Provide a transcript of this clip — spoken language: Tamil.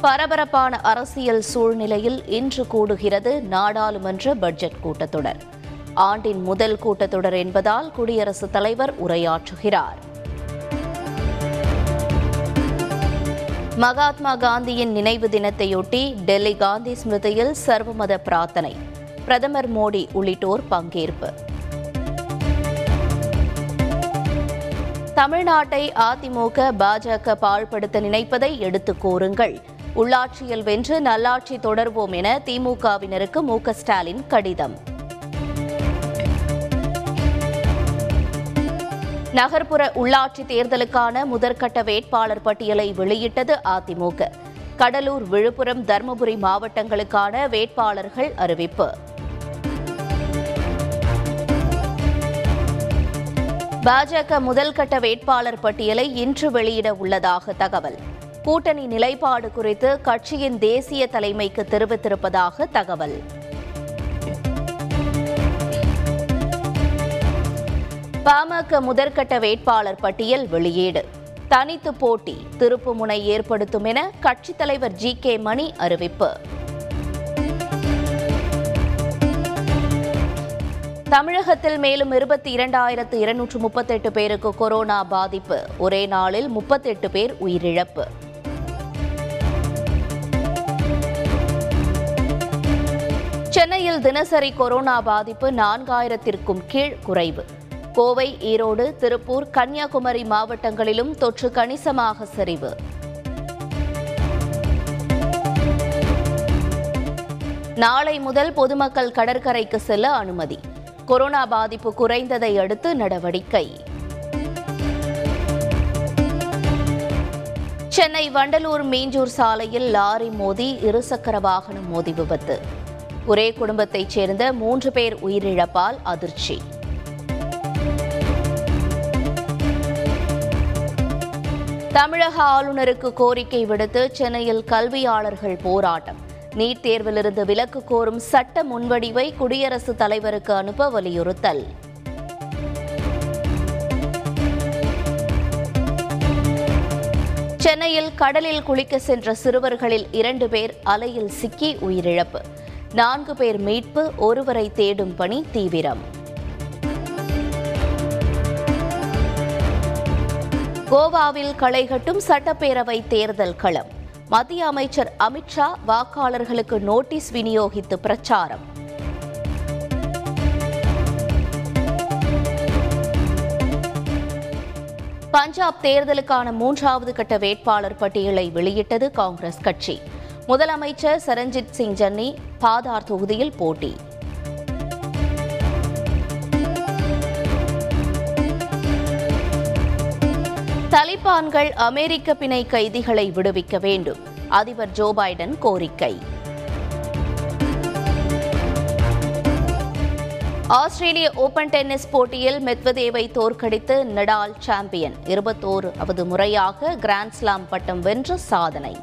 பரபரப்பான அரசியல் சூழ்நிலையில் இன்று கூடுகிறது நாடாளுமன்ற பட்ஜெட் கூட்டத்தொடர். ஆண்டின் முதல் கூட்டத்தொடர் என்பதால் குடியரசுத் தலைவர் உரையாற்றுகிறார். மகாத்மா காந்தியின் நினைவு தினத்தையொட்டி டெல்லி காந்தி ஸ்மிருதியில் சர்வமத பிரார்த்தனை. பிரதமர் மோடி உள்ளிட்டோர் பங்கேற்பு. தமிழ்நாட்டை அதிமுக பாஜக பாழ்படுத்த நினைப்பதை எடுத்துக் கூறுங்கள். உள்ளாட்சியில் வென்று நல்லாட்சி தொடர்வோம் என திமுகவினருக்கு மு ஸ்டாலின் கடிதம். நகர்ப்புற உள்ளாட்சி தேர்தலுக்கான முதற்கட்ட வேட்பாளர் பட்டியலை வெளியிட்டது அதிமுக. கடலூர் விழுப்புரம் தருமபுரி மாவட்டங்களுக்கான வேட்பாளர்கள் அறிவிப்பு. பாஜக முதல்கட்ட வேட்பாளர் பட்டியலை இன்று வெளியிட உள்ளதாக தகவல். கூட்டணி நிலைப்பாடு குறித்து கட்சியின் தேசிய தலைமைக்கு தெரிவித்திருப்பதாக தகவல். பாமக முதற்கட்ட வேட்பாளர் பட்டியல் வெளியீடு. தனித்து போட்டி திருப்புமுனை ஏற்படுத்தும் என கட்சித் தலைவர் ஜி. கே. மணி அறிவிப்பு. தமிழகத்தில் மேலும் இருபத்தி இரண்டாயிரத்து இருநூற்று முப்பத்தெட்டு பேருக்கு கொரோனா பாதிப்பு. ஒரே நாளில் முப்பத்தெட்டு பேர் உயிரிழப்பு. சென்னையில் தினசரி கொரோனா பாதிப்பு நான்காயிரத்திற்கும் கீழ் குறைவு. கோவை ஈரோடு திருப்பூர் கன்னியாகுமரி மாவட்டங்களிலும் தொற்று கணிசமாக சரிவு. நாளை முதல் பொதுமக்கள் கடற்கரைக்கு செல்ல அனுமதி. கொரோனா பாதிப்பு குறைந்ததை அடுத்து நடவடிக்கை. சென்னை வண்டலூர் மீஞ்சூர் சாலையில் லாரி மோதி இருசக்கர வாகனம் மோதி விபத்து. ஒரே குடும்பத்தைச் சேர்ந்த மூன்று பேர் உயிரிழப்பால் அதிர்ச்சி. தமிழக ஆளுநருக்கு கோரிக்கை விடுத்து சென்னையில் கல்வியாளர்கள் போராட்டம். நீட் தேர்விலிருந்து விலக்கு கோரும் சட்ட முன்வடிவை குடியரசுத் தலைவருக்கு அனுப்ப வலியுறுத்தல். சென்னையில் கடலில் குளிக்க சென்ற சிறுவர்களில் இரண்டு பேர் அலையில் சிக்கி உயிரிழப்பு. நான்கு பேர் மீட்பு ஒருவரை தேடும் பணி தீவிரம். கோவாவில் களைகட்டும் சட்டப்பேரவை தேர்தல் களம். மத்திய அமைச்சர் அமித்ஷா வாக்காளர்களுக்கு நோட்டீஸ் விநியோகித்து பிரச்சாரம். பஞ்சாப் தேர்தலுக்கான மூன்றாவது கட்ட வேட்பாளர் பட்டியலை வெளியிட்டது காங்கிரஸ் கட்சி. முதலமைச்சர் சரண்ஜித் சிங் ஜன்னி பாதார் தொகுதியில் போட்டி. தலிபான்கள் அமெரிக்க பிணை கைதிகளை விடுவிக்க வேண்டும் அதிபர் ஜோ பைடன் கோரிக்கை. ஆஸ்திரேலிய ஓபன் டென்னிஸ் போட்டியில் மெத்வதேவை தோற்கடித்து நடால் சாம்பியன் இருபத்தோரு அவது முறையாக கிராண்ட்ஸ்லாம் பட்டம் வென்ற சாதனை.